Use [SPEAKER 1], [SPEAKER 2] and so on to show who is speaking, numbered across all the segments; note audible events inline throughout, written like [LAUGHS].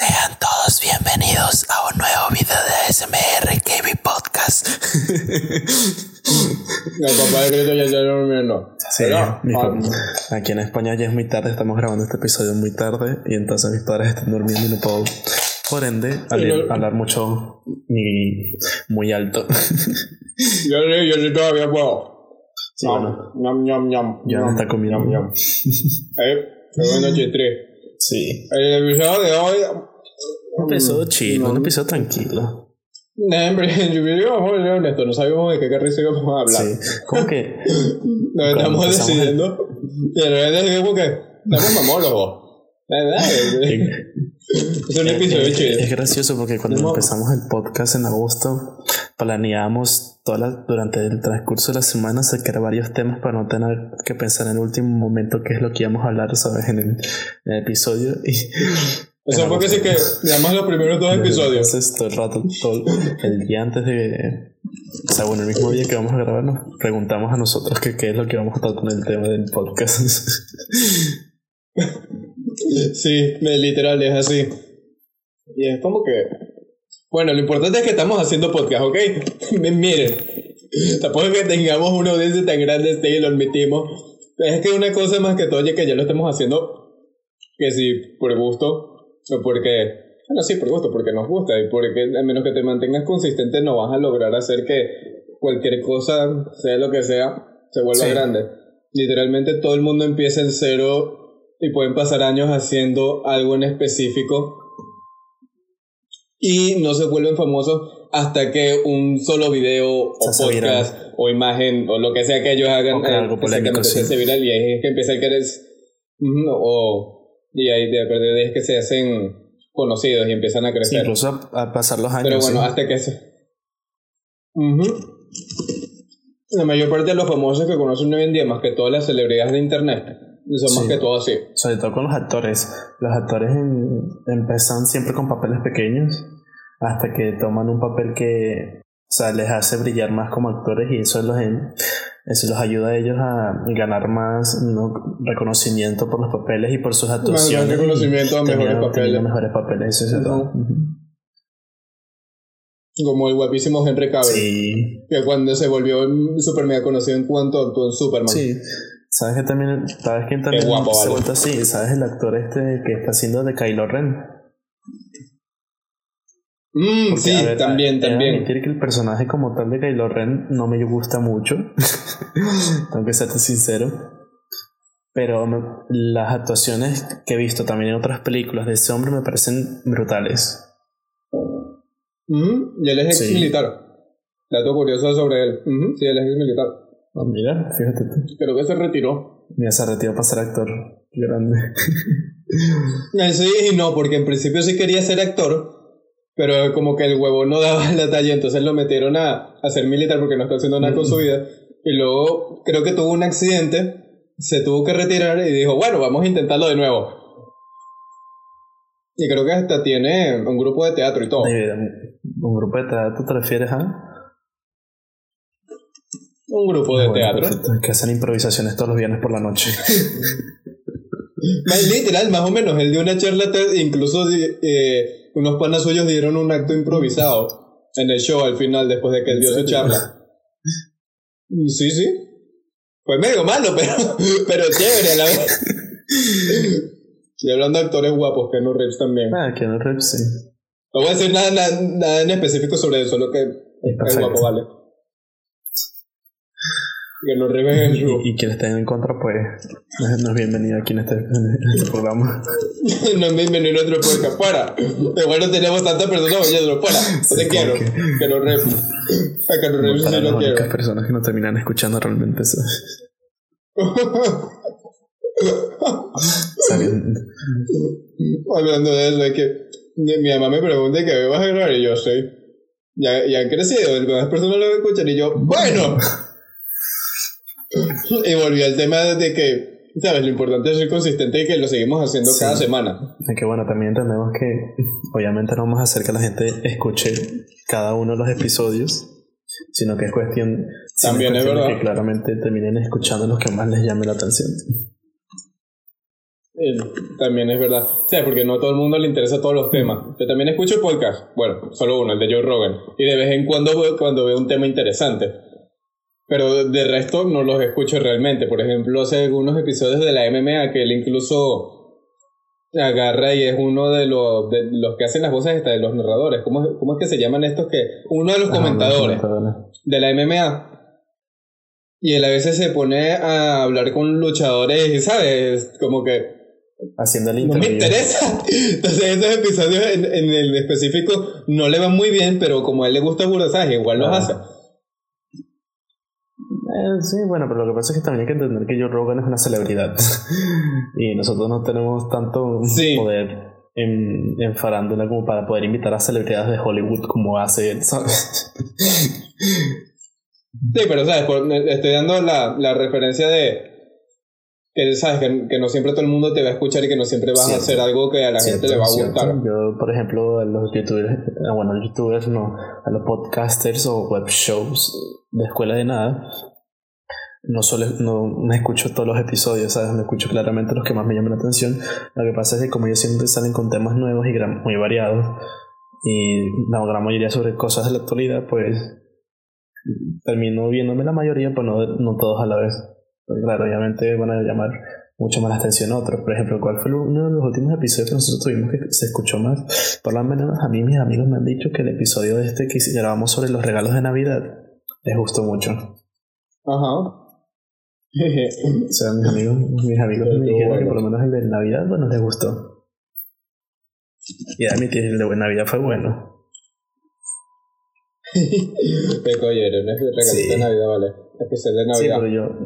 [SPEAKER 1] Sean todos bienvenidos a un nuevo video de ASMR KB Podcast.
[SPEAKER 2] El papá de Cristo ya está durmiendo.
[SPEAKER 3] Sí,
[SPEAKER 2] Pero,
[SPEAKER 3] mi
[SPEAKER 2] ah,
[SPEAKER 3] fa- aquí en España ya es muy tarde, estamos grabando este episodio muy tarde y entonces mis padres están durmiendo y no puedo, por ende, hablar,
[SPEAKER 2] no-
[SPEAKER 3] hablar mucho ni muy alto. [LAUGHS]
[SPEAKER 2] yo, sí, yo sí todavía puedo.
[SPEAKER 3] Sí, bueno.
[SPEAKER 2] ñam, ñam, ñam.
[SPEAKER 3] Ya
[SPEAKER 2] ñam,
[SPEAKER 3] está comiendo.
[SPEAKER 2] ñam, ñam. [LAUGHS] Eh, qué buena chistri.
[SPEAKER 3] Sí.
[SPEAKER 2] El episodio de hoy.
[SPEAKER 3] Un episodio chill,
[SPEAKER 2] no.
[SPEAKER 3] un episodio tranquilo.
[SPEAKER 2] No, hombre, [LAUGHS] yo digo, vamos a ser honestos, no sabíamos de qué carrizo íbamos a hablar.
[SPEAKER 3] Sí. Como que [LAUGHS]
[SPEAKER 2] Nos estamos decidiendo. Y de repente decimos que estamos mamólogos. ¿Verdad? Es un [LAUGHS] episodio
[SPEAKER 3] es,
[SPEAKER 2] chido.
[SPEAKER 3] es gracioso porque cuando empezamos el podcast en agosto, planeábamos toda la- durante el transcurso de la semana sacar varios temas para no tener que pensar en el último momento qué es lo que íbamos a hablar, ¿sabes? En el, en el episodio. Y,
[SPEAKER 2] Eso fue sí que, además los primeros dos episodios.
[SPEAKER 3] Entonces, todo el rato, todo el día antes de. O sea, bueno, el mismo día que vamos a grabar, nos preguntamos a nosotros que qué es lo que vamos a tratar en el tema del podcast. [LAUGHS]
[SPEAKER 2] Sí, me- literal, es así. Y es como que. Bueno, lo importante es que estamos haciendo podcast, ¿ok? [LAUGHS] Miren, tampoco es que tengamos una audiencia tan grande este y lo admitimos. Es que una cosa más que todo, ya que ya lo estamos haciendo, que si por gusto, o porque. Bueno, sí, por gusto, porque nos gusta y porque a menos que te mantengas consistente no vas a lograr hacer que cualquier cosa, sea lo que sea, se vuelva
[SPEAKER 3] Sí.
[SPEAKER 2] grande. Literalmente todo el mundo empieza en cero y pueden pasar años haciendo algo en específico y no se vuelven famosos hasta que un solo video o
[SPEAKER 3] Se
[SPEAKER 2] podcast o imagen o lo que sea que ellos hagan
[SPEAKER 3] O que algo polémico,
[SPEAKER 2] exactamente, se
[SPEAKER 3] sí.
[SPEAKER 2] hace viral y ahí es que empieza el que eres ujú, o y ahí de verdad es que se hacen conocidos y empiezan a crecer
[SPEAKER 3] incluso a, pasar los años.
[SPEAKER 2] pero bueno
[SPEAKER 3] sí.
[SPEAKER 2] hasta que se Ujú. la mayor parte de los famosos que conocen hoy en día más que todas las celebridades de internet son más
[SPEAKER 3] Sí.
[SPEAKER 2] que todo así
[SPEAKER 3] Sobre todo con los actores. Los actores en- empiezan siempre con papeles pequeños hasta que toman un papel que o sea, les hace brillar más como actores y eso los, en- eso los ayuda a ellos a ganar más ¿no? reconocimiento por los papeles y por sus
[SPEAKER 2] más
[SPEAKER 3] actuaciones. y
[SPEAKER 2] reconocimiento a mejores
[SPEAKER 3] terminan
[SPEAKER 2] papeles
[SPEAKER 3] teniendo mejores papeles, eso es
[SPEAKER 2] como el guapísimo Henry Cavill
[SPEAKER 3] Sí,
[SPEAKER 2] que cuando se volvió super mega conocido en cuanto actuó en Superman
[SPEAKER 3] sí. ¿Sabes que también, sabes quién también
[SPEAKER 2] guapo,
[SPEAKER 3] se
[SPEAKER 2] vale.
[SPEAKER 3] así? ¿Sabes el actor este que está haciendo de Kylo Ren?
[SPEAKER 2] Mm,
[SPEAKER 3] Porque,
[SPEAKER 2] sí,
[SPEAKER 3] ver,
[SPEAKER 2] también,
[SPEAKER 3] de
[SPEAKER 2] también.
[SPEAKER 3] admitir que el personaje como tal de Kylo Ren no me gusta mucho. [LAUGHS] Tengo que serte sincero. Pero me- las actuaciones que he visto también en otras películas de ese hombre me parecen brutales.
[SPEAKER 2] Mm, y él es ex
[SPEAKER 3] Sí.
[SPEAKER 2] militar. Dato curioso sobre él. Ujú, sí, él es ex militar.
[SPEAKER 3] Ah, mira, fíjate tú.
[SPEAKER 2] Creo que se retiró.
[SPEAKER 3] Mira, se retiró para ser actor. Grande. [LAUGHS]
[SPEAKER 2] Eh, Sí y no, porque en principio sí quería ser actor, pero como que el huevo no daba [LAUGHS] la talla, entonces lo metieron a, a ser militar porque no está haciendo nada con su vida. Y luego creo que tuvo un accidente, se tuvo que retirar y dijo, bueno, vamos a intentarlo de nuevo. Y creo que hasta tiene un grupo de teatro y todo.
[SPEAKER 3] Un grupo de teatro te refieres a.
[SPEAKER 2] Un grupo de
[SPEAKER 3] Bueno,
[SPEAKER 2] teatro.
[SPEAKER 3] Que hacen improvisaciones todos los viernes por la noche. [LAUGHS]
[SPEAKER 2] Más literal, más o menos. Él dio una charla, incluso eh, unos panas suyos dieron un acto improvisado en el show al final, después de que él
[SPEAKER 3] ¿En
[SPEAKER 2] dio su charla. Sí, sí. Fue medio malo, [LAUGHS] pero, pero chévere a la vez. Y hablando de actores guapos, Keanu Reeves también.
[SPEAKER 3] Ah, que no rep, sí.
[SPEAKER 2] No voy a decir nada, nada, nada en específico sobre eso, solo que
[SPEAKER 3] Es
[SPEAKER 2] guapo, vale. Reeves es
[SPEAKER 3] Y, y quienes estén en contra, pues no es, no bienvenido aquí en este, en este programa. [LAUGHS]
[SPEAKER 2] no es bienvenido a otro podcast. Fuera. Igual no tenemos tantas personas oyéndolo. Fuera. No te quiero. lo rep. A
[SPEAKER 3] Para
[SPEAKER 2] sí
[SPEAKER 3] las
[SPEAKER 2] lo quiero.
[SPEAKER 3] únicas personas que no terminan escuchando realmente eso. Sabiendo-
[SPEAKER 2] Hablando de eso, es que mi, mamá me pregunta que me vas a grabar y yo sí. Ya, ya han crecido, las personas lo escuchan y yo, bueno. Y volví al tema de que, ¿sabes? Lo importante es ser consistente y que lo seguimos haciendo
[SPEAKER 3] Sí.
[SPEAKER 2] cada semana.
[SPEAKER 3] Aunque bueno, también entendemos que obviamente no vamos a hacer que la gente escuche cada uno de los episodios, sino que es cuestión,
[SPEAKER 2] También es
[SPEAKER 3] cuestión
[SPEAKER 2] verdad.
[SPEAKER 3] que claramente terminen escuchando los que más les llame la atención.
[SPEAKER 2] Eh, También es verdad. O sea, porque no a todo el mundo le interesa todos los temas. Yo también escucho podcast. Bueno, solo uno, el de Joe Rogan. Y de vez en cuando cuando veo un tema interesante. Pero de resto no los escucho realmente. Por ejemplo, hace algunos episodios de la MMA que él incluso agarra y es uno de los, de los que hacen las voces de los narradores. ¿Cómo, es- ¿Cómo es que se llaman estos que? Uno de los
[SPEAKER 3] Ajá,
[SPEAKER 2] comentadores
[SPEAKER 3] los
[SPEAKER 2] de la MMA. Y él a veces se pone a hablar con luchadores, ¿sabes? Como que
[SPEAKER 3] Haciendo el
[SPEAKER 2] no me interesa. [LAUGHS] Entonces esos episodios en, en el específico no le van muy bien, pero como a él le gusta burda, ¿sabes? Igual los
[SPEAKER 3] Ah.
[SPEAKER 2] hace.
[SPEAKER 3] Eh, sí, bueno, pero lo que pasa es que también hay que entender que Joe Rogan es una celebridad. [LAUGHS] y nosotros no tenemos tanto
[SPEAKER 2] Sí.
[SPEAKER 3] poder en, en farándula como para poder invitar a celebridades de Hollywood como hace él, ¿sabes? [LAUGHS]
[SPEAKER 2] Sí, pero ¿sabes? Por- estoy dando la, la referencia de que, ¿sabes? Que, que no siempre todo el mundo te va a escuchar y que no siempre vas
[SPEAKER 3] Cierto.
[SPEAKER 2] a hacer algo que a la gente le va a
[SPEAKER 3] Cierto,
[SPEAKER 2] gustar.
[SPEAKER 3] cierto. Yo, por ejemplo, a los youtubers, ah, bueno, los youtubers no, a los podcasters o web shows de escuela de nada, no solo no, no escucho todos los episodios, ¿sabes? No escucho claramente los que más me llaman la atención. Lo que pasa es que como ellos siempre salen con temas nuevos y gran- muy variados, y la gran mayoría sobre cosas de la actualidad, pues termino viéndome la mayoría, pero no, no todos a la vez. Porque, claro, obviamente van a llamar mucho más la atención a otros. Por ejemplo, ¿cuál fue uno de los últimos episodios que nosotros tuvimos que se escuchó más? Por lo menos a mí mis amigos me han dicho que el episodio de este que grabamos sobre los regalos de Navidad les gustó mucho.
[SPEAKER 2] Ajá. [LAUGHS]
[SPEAKER 3] O sea, mis amigos, mis amigos me dijeron que por lo menos el de Navidad, bueno, les gustó. Y admitir, el de Navidad fue bueno.
[SPEAKER 2] Peco ayer, un regalito
[SPEAKER 3] Sí.
[SPEAKER 2] de Navidad, vale. Especial de
[SPEAKER 3] Sí,
[SPEAKER 2] Navidad.
[SPEAKER 3] pero yo...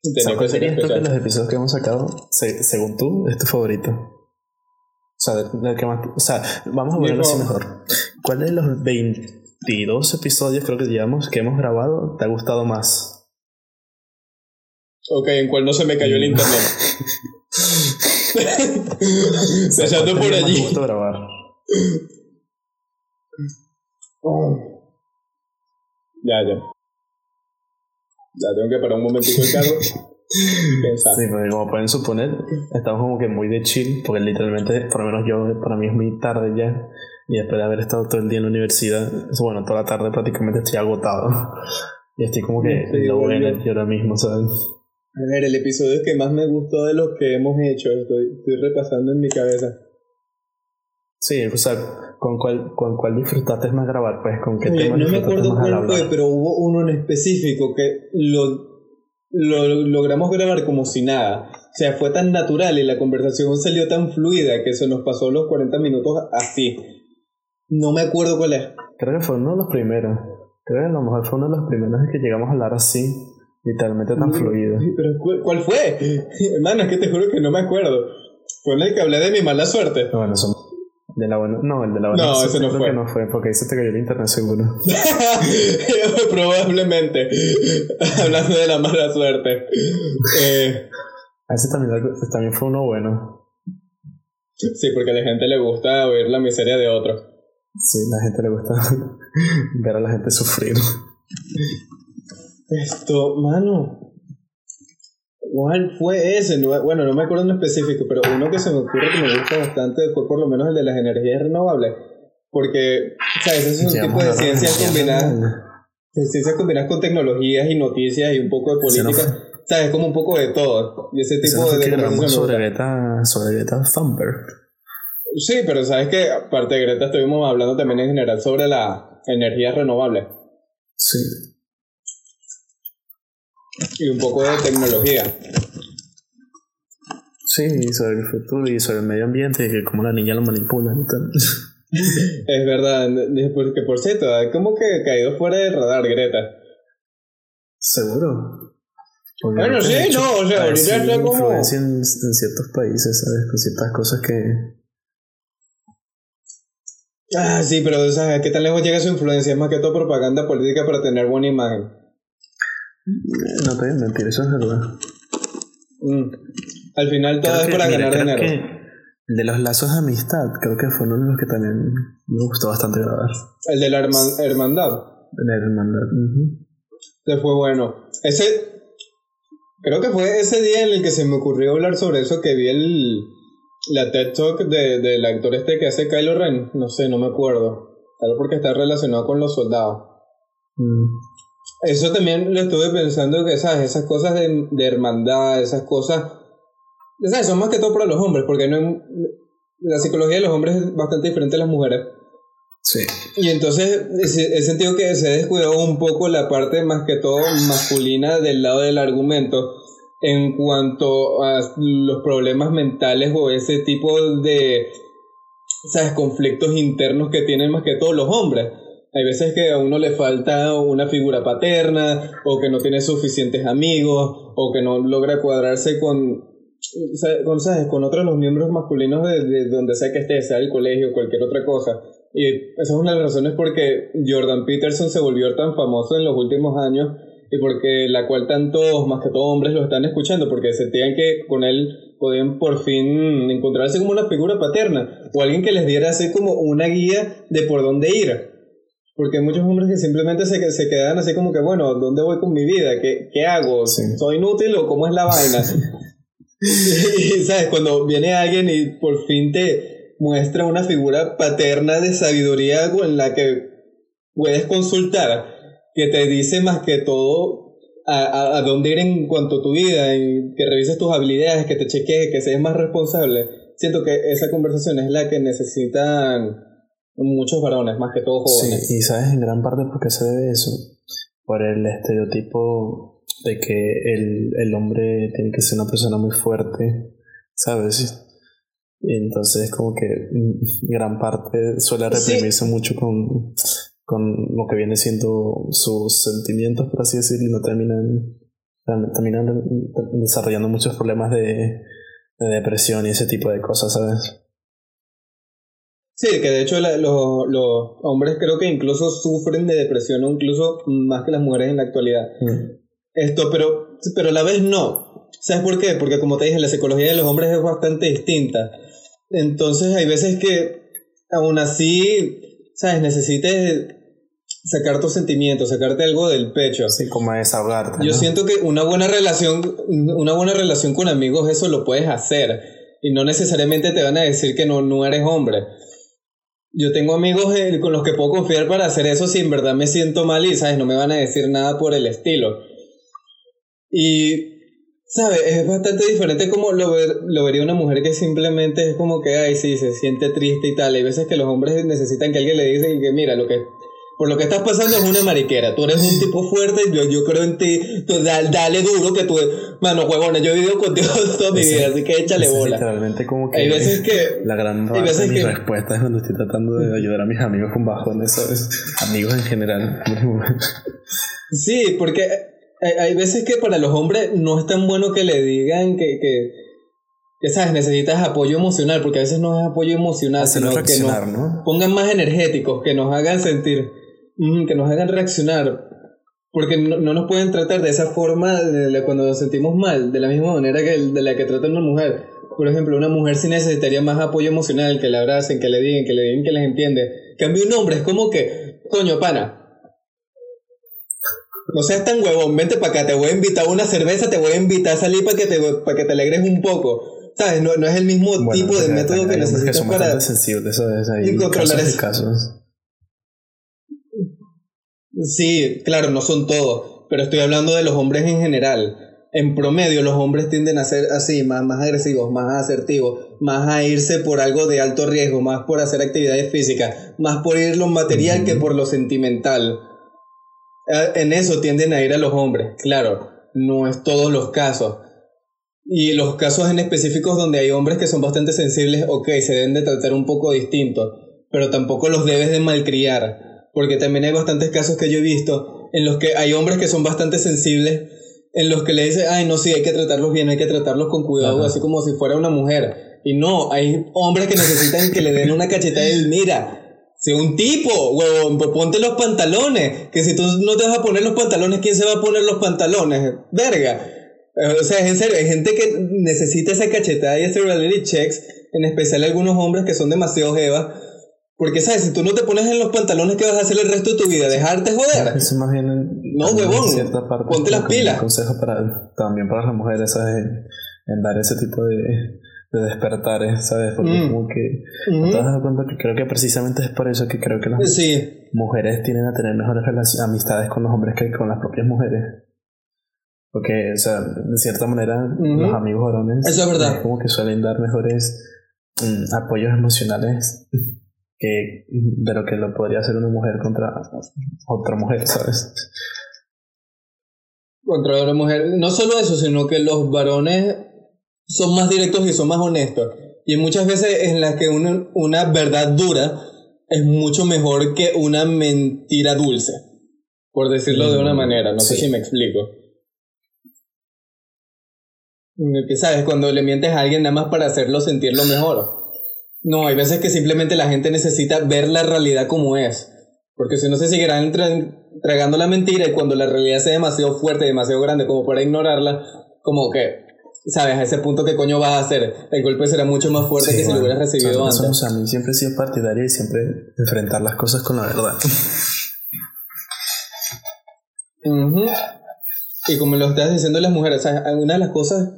[SPEAKER 2] Tenía
[SPEAKER 3] ¿Sabes
[SPEAKER 2] que
[SPEAKER 3] cuál
[SPEAKER 2] ser
[SPEAKER 3] sería esto que los episodios que hemos sacado, se- según tú, es tu favorito? O sea, del que más, o sea, vamos a ponerlo así mejor. ¿Cuál de los 22 episodios creo que llevamos que hemos grabado te ha gustado más?
[SPEAKER 2] Ok, en cuál no se me cayó el internet.
[SPEAKER 3] O sea,
[SPEAKER 2] Empezando
[SPEAKER 3] ¿cuál
[SPEAKER 2] por allí.
[SPEAKER 3] gusto grabar?
[SPEAKER 2] Ya, ya. Ya tengo que parar un momentico el carro. [LAUGHS]
[SPEAKER 3] Sí, porque como pueden suponer, estamos como que muy de chill, porque literalmente, por lo menos yo, para mí es muy tarde ya, y después de haber estado todo el día en la universidad, bueno, toda la tarde prácticamente estoy agotado. Y estoy como que
[SPEAKER 2] Sí,
[SPEAKER 3] low energy ahora mismo, ¿sabes?
[SPEAKER 2] A ver, el episodio que más me gustó de los que hemos hecho, estoy, estoy repasando en mi cabeza.
[SPEAKER 3] Sí, o sea, ¿con cuál, con cuál disfrutaste más grabar? Pues, ¿con qué
[SPEAKER 2] Oye,
[SPEAKER 3] tema
[SPEAKER 2] no me acuerdo cuál fue, pero hubo uno en específico que lo, lo logramos grabar como si nada. O sea, fue tan natural y la conversación salió tan fluida que se nos pasó los 40 minutos así. No me acuerdo cuál es.
[SPEAKER 3] Creo que fue uno de los primeros. Creo que a lo mejor fue uno de los primeros en que llegamos a hablar así, literalmente tan fluido.
[SPEAKER 2] Pero ¿cuál, cuál fue? [LAUGHS] Hermano, es que te juro que no me acuerdo. Fue en el que hablé de mi mala suerte.
[SPEAKER 3] Pero bueno, son... De la buena... No, el de la buena
[SPEAKER 2] No, ese no fue.
[SPEAKER 3] que no fue, porque ahí se te cayó el internet seguro. [LAUGHS]
[SPEAKER 2] Probablemente. [LAUGHS] Hablando de la mala suerte. Eh,
[SPEAKER 3] A ese también, también fue uno bueno.
[SPEAKER 2] sí, porque a la gente le gusta oír la miseria de otro.
[SPEAKER 3] Sí, a la gente le gusta ver a la gente sufrir.
[SPEAKER 2] Esto, mano. ¿Cuál fue ese? No- bueno, no me acuerdo en específico, pero uno que se me ocurre que me gusta bastante fue por lo menos el de las energías renovables. Porque, ¿sabes? Ese es un tipo de ciencias combinadas. de Ciencias combinadas con tecnologías y noticias y un poco de
[SPEAKER 3] Ese no
[SPEAKER 2] política. ¿Sabes? Como un poco de todo. Y ese tipo
[SPEAKER 3] no
[SPEAKER 2] de, de
[SPEAKER 3] sobre. Greta, sobre Greta Thunberg.
[SPEAKER 2] Sí, pero sabes que aparte de Greta estuvimos hablando también en general sobre la energía renovable
[SPEAKER 3] Sí.
[SPEAKER 2] Y un poco de tecnología.
[SPEAKER 3] Sí, y sobre el futuro y sobre el medio ambiente y que cómo la niña lo manipula y tal. [LAUGHS]
[SPEAKER 2] Es verdad, porque por cierto, ha como que caído fuera del radar Greta.
[SPEAKER 3] Seguro. Porque
[SPEAKER 2] Bueno, sí,
[SPEAKER 3] hecho,
[SPEAKER 2] no, o sea,
[SPEAKER 3] ha
[SPEAKER 2] ahorita está como-
[SPEAKER 3] en, en ciertos países, ¿sabes? Con ciertas cosas que...
[SPEAKER 2] Ah, sí, pero ¿sabes qué tan lejos llega su influencia? Es más que todo propaganda política para tener buena imagen.
[SPEAKER 3] No te voy a mentir, eso es verdad.
[SPEAKER 2] Mm. Al final todo
[SPEAKER 3] Creo
[SPEAKER 2] es
[SPEAKER 3] que-
[SPEAKER 2] para
[SPEAKER 3] mira,
[SPEAKER 2] ganar dinero.
[SPEAKER 3] el de los lazos de amistad, creo que fue uno de los que también me gustó bastante grabar.
[SPEAKER 2] El de la herman- hermandad.
[SPEAKER 3] La hermandad.
[SPEAKER 2] Ese fue bueno. Ese. Creo que fue ese día en el que se me ocurrió hablar sobre eso que vi el. la TED Talk de, del actor este que hace Kylo Ren, no sé, no me acuerdo. Tal porque está relacionado con los soldados.
[SPEAKER 3] Mm.
[SPEAKER 2] Eso también lo estuve pensando que, ¿sabes? Esas cosas de, de hermandad, esas cosas, ¿sabes? Son más que todo para los hombres, porque no la psicología de los hombres es bastante diferente a las mujeres.
[SPEAKER 3] Sí.
[SPEAKER 2] Y entonces he sentido que se descuidó un poco la parte más que todo masculina del lado del argumento en cuanto a los problemas mentales o ese tipo de ¿sabes? conflictos internos que tienen más que todo los hombres. Hay veces que a uno le falta una figura paterna o que no tiene suficientes amigos o que no logra cuadrarse con, con, ¿sabes? con otros los miembros masculinos de, de donde sea que esté, sea el colegio o cualquier otra cosa. Y esa es una de las razones por que Jordan Peterson se volvió tan famoso en los últimos años y porque la cual tantos, más que todo hombres, lo están escuchando, porque sentían que con él podían por fin encontrarse como una figura paterna o alguien que les diera así como una guía de por dónde ir. Porque hay muchos hombres que simplemente se, se quedan así como que, bueno, ¿dónde voy con mi vida? ¿Qué, qué hago?
[SPEAKER 3] Sí.
[SPEAKER 2] ¿Soy inútil o cómo es la vaina? [LAUGHS] y, ¿sabes? Cuando viene alguien y por fin te muestra una figura paterna de sabiduría con la que puedes consultar, que te dice más que todo a, a, a dónde ir en cuanto a tu vida, que revises tus habilidades, que te chequees, que seas más responsable. Siento que esa conversación es la que necesitan muchos varones, más que todo jóvenes.
[SPEAKER 3] Sí, y sabes en gran parte por qué se debe eso. Por el estereotipo de que el, el hombre tiene que ser una persona muy fuerte, ¿sabes? Y entonces como que mm, gran parte suele
[SPEAKER 2] Sí.
[SPEAKER 3] reprimirse mucho con, con lo que viene siendo sus sentimientos, por así decirlo, y no terminan, terminan desarrollando muchos problemas de, de depresión y ese tipo de cosas, ¿sabes?
[SPEAKER 2] Sí, que de hecho la- los, los hombres creo que incluso sufren de depresión o incluso más que las mujeres en la actualidad.
[SPEAKER 3] Mm.
[SPEAKER 2] Esto, pero, pero a la vez no. ¿Sabes por qué? Porque como te dije, la psicología de los hombres es bastante distinta. Entonces hay veces que aún así, ¿sabes? Necesites sacar tus sentimientos, sacarte algo del pecho.
[SPEAKER 3] Así como desahogarte.
[SPEAKER 2] Yo
[SPEAKER 3] ¿no?
[SPEAKER 2] siento que una buena relación, una buena relación con amigos, eso lo puedes hacer. Y no necesariamente te van a decir que no, no eres hombre. Yo tengo amigos eh, con los que puedo confiar para hacer eso si en verdad me siento mal y, ¿sabes? No me van a decir nada por el estilo. Y, ¿sabes? Es bastante diferente como lo, ver- lo vería una mujer que simplemente es como que, ay, sí, se siente triste y tal. Hay veces que los hombres necesitan que alguien le diga que, mira, lo que por lo que estás pasando es una mariquera. Tú eres un tipo fuerte, yo, yo creo en ti. Tú da- dale duro que tú. Mano, huevona, yo he vivido contigo [LAUGHS] toda mi vida, así que échale
[SPEAKER 3] es
[SPEAKER 2] bola.
[SPEAKER 3] literalmente como que
[SPEAKER 2] Hay veces que.
[SPEAKER 3] la gran
[SPEAKER 2] hay veces
[SPEAKER 3] de mis
[SPEAKER 2] que-
[SPEAKER 3] respuestas cuando estoy tratando de ayudar a mis amigos con bajones, ¿sabes? Amigos en general. [LAUGHS]
[SPEAKER 2] Sí, porque hay, hay veces que para los hombres no es tan bueno que le digan que. que que sabes, necesitas apoyo emocional, porque a veces no es apoyo emocional,
[SPEAKER 3] Hacerlo
[SPEAKER 2] sino que nos pongan más energéticos, que nos hagan sentir, que nos hagan reaccionar, porque no, no nos pueden tratar de esa forma de la- cuando nos sentimos mal, de la misma manera que el- de la que trata una mujer. Por ejemplo, una mujer sí necesitaría más apoyo emocional, que le abracen, que le digan, que le digan que les entiende. En cambio, un hombre es como que, coño, pana. No seas tan huevón, vente para acá, te voy a invitar a una cerveza, te voy a invitar a salir para que te, para que te alegres un poco. ¿Sabes? No, no es el mismo
[SPEAKER 3] Bueno,
[SPEAKER 2] tipo de método que necesitas
[SPEAKER 3] son
[SPEAKER 2] para...
[SPEAKER 3] sensibles, ¿sabes? Hay
[SPEAKER 2] y controlar
[SPEAKER 3] casos
[SPEAKER 2] eso.
[SPEAKER 3] casos.
[SPEAKER 2] Sí, claro, no son todos, pero estoy hablando de los hombres en general. En promedio, los hombres tienden a ser así, más, más agresivos, más asertivos, más a irse por algo de alto riesgo, más por hacer actividades físicas, más por ir lo material que por lo sentimental. Eh, En eso tienden a ir a los hombres, claro, no es todos los casos. Y los casos en específicos donde hay hombres que son bastante sensibles, ok, se deben de tratar un poco distinto, pero tampoco los debes de malcriar, porque también hay bastantes casos que yo he visto en los que hay hombres que son bastante sensibles, en los que le dicen, ay, no, sí, hay que tratarlos bien, hay que tratarlos con cuidado,
[SPEAKER 3] Ajá.
[SPEAKER 2] así como si fuera una mujer. Y no, hay hombres que necesitan que le den una cachetada y mira, sé un tipo, huevón, pues ponte los pantalones, que si tú no te vas a poner los pantalones, ¿quién se va a poner los pantalones? Verga. Eh, O sea, es en serio, hay gente que necesita esa cachetada y ese reality checks, en especial algunos hombres que son demasiado jevas, porque sabes, si tú no te pones en los pantalones, ¿qué vas a hacer el resto de tu vida? ¿Dejarte joder?
[SPEAKER 3] Eso más bien en,
[SPEAKER 2] No, huevón, ponte las
[SPEAKER 3] como un
[SPEAKER 2] pilas.
[SPEAKER 3] consejo para, también para las mujeres, ¿sabes? En, en dar ese tipo de, de despertares, ¿sabes? Porque
[SPEAKER 2] Mm.
[SPEAKER 3] como que
[SPEAKER 2] Ujú.
[SPEAKER 3] ¿no te has dado cuenta que creo que precisamente es por eso que creo que las
[SPEAKER 2] Sí,
[SPEAKER 3] mujeres tienden a tener mejores relaci- amistades con los hombres que con las propias mujeres. Porque, o sea, de cierta manera, los amigos varones
[SPEAKER 2] Eso es verdad.
[SPEAKER 3] como que suelen dar mejores mm, apoyos emocionales que de lo que lo podría hacer una mujer contra otra mujer, ¿sabes?
[SPEAKER 2] contra la mujer. No solo eso, sino que los varones son más directos y son más honestos. Y muchas veces en las que una, una verdad dura es mucho mejor que una mentira dulce. Por decirlo de una
[SPEAKER 3] Mm,
[SPEAKER 2] manera, no sé si me explico. Que sabes, cuando le mientes a alguien nada más para hacerlo sentirlo mejor. No, hay veces que simplemente la gente necesita ver la realidad como es. Porque si no se seguirán tra- tragando la mentira y cuando la realidad sea demasiado fuerte, demasiado grande como para ignorarla, como que, ¿sabes? A ese punto, ¿qué coño vas a hacer? El golpe será mucho más fuerte que si lo hubieras recibido antes.
[SPEAKER 3] a mí siempre he sido partidario y siempre enfrentar las cosas con la verdad.
[SPEAKER 2] Ujú. Y como lo estás diciendo las mujeres, sea, una de las cosas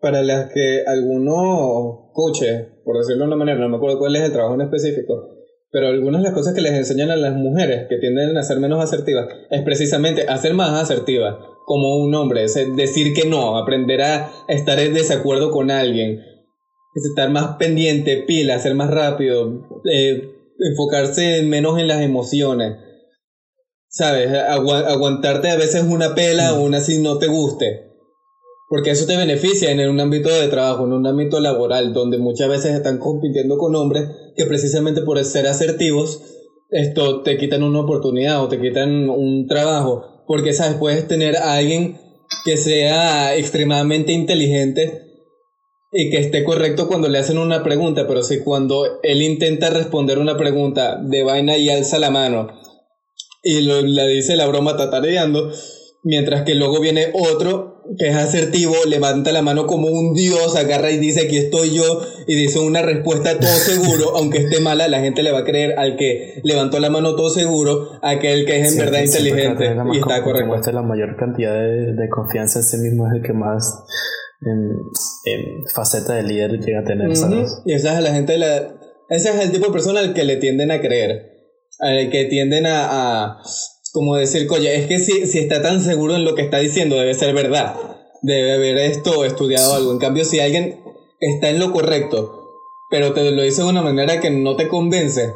[SPEAKER 2] para las que algunos coaches, por decirlo de una manera, no me acuerdo cuál es el trabajo en específico, pero algunas de las cosas que les enseñan a las mujeres que tienden a ser menos asertivas es precisamente a ser más asertivas como un hombre, es decir que no, aprender a estar en desacuerdo con alguien, es estar más pendiente, pila, ser más rápido, eh, enfocarse menos en las emociones. ¿Sabes? Agua- aguantarte a veces una pela, aún así no te guste. Porque eso te beneficia en un ámbito de trabajo, en un ámbito laboral, donde muchas veces están compitiendo con hombres que precisamente por ser asertivos, esto te quitan una oportunidad o te quitan un trabajo. Porque, ¿sabes? Puedes tener a alguien que sea extremadamente inteligente y que esté correcto cuando le hacen una pregunta, pero si cuando él intenta responder una pregunta de vaina y alza la mano y lo, le dice la broma tatareando, mientras que luego viene otro que es asertivo, levanta la mano como un dios, agarra y dice aquí estoy yo y dice una respuesta todo seguro, [LAUGHS] aunque esté mala, la gente le va a creer al que levantó la mano todo seguro, a aquel que es en
[SPEAKER 3] Sí,
[SPEAKER 2] verdad inteligente
[SPEAKER 3] la
[SPEAKER 2] y está correcto.
[SPEAKER 3] la mayor cantidad de, de confianza en sí mismo es el que más en, en faceta de líder llega a tener, ¿sabes?
[SPEAKER 2] Ujú, Y esa es la gente, la, ese es el tipo de persona al que le tienden a creer, al que tienden a, a como decir, oye, es que si, si está tan seguro en lo que está diciendo, debe ser verdad, debe haber esto estudiado algo. En cambio, si alguien está en lo correcto, pero te lo dice de una manera que no te convence,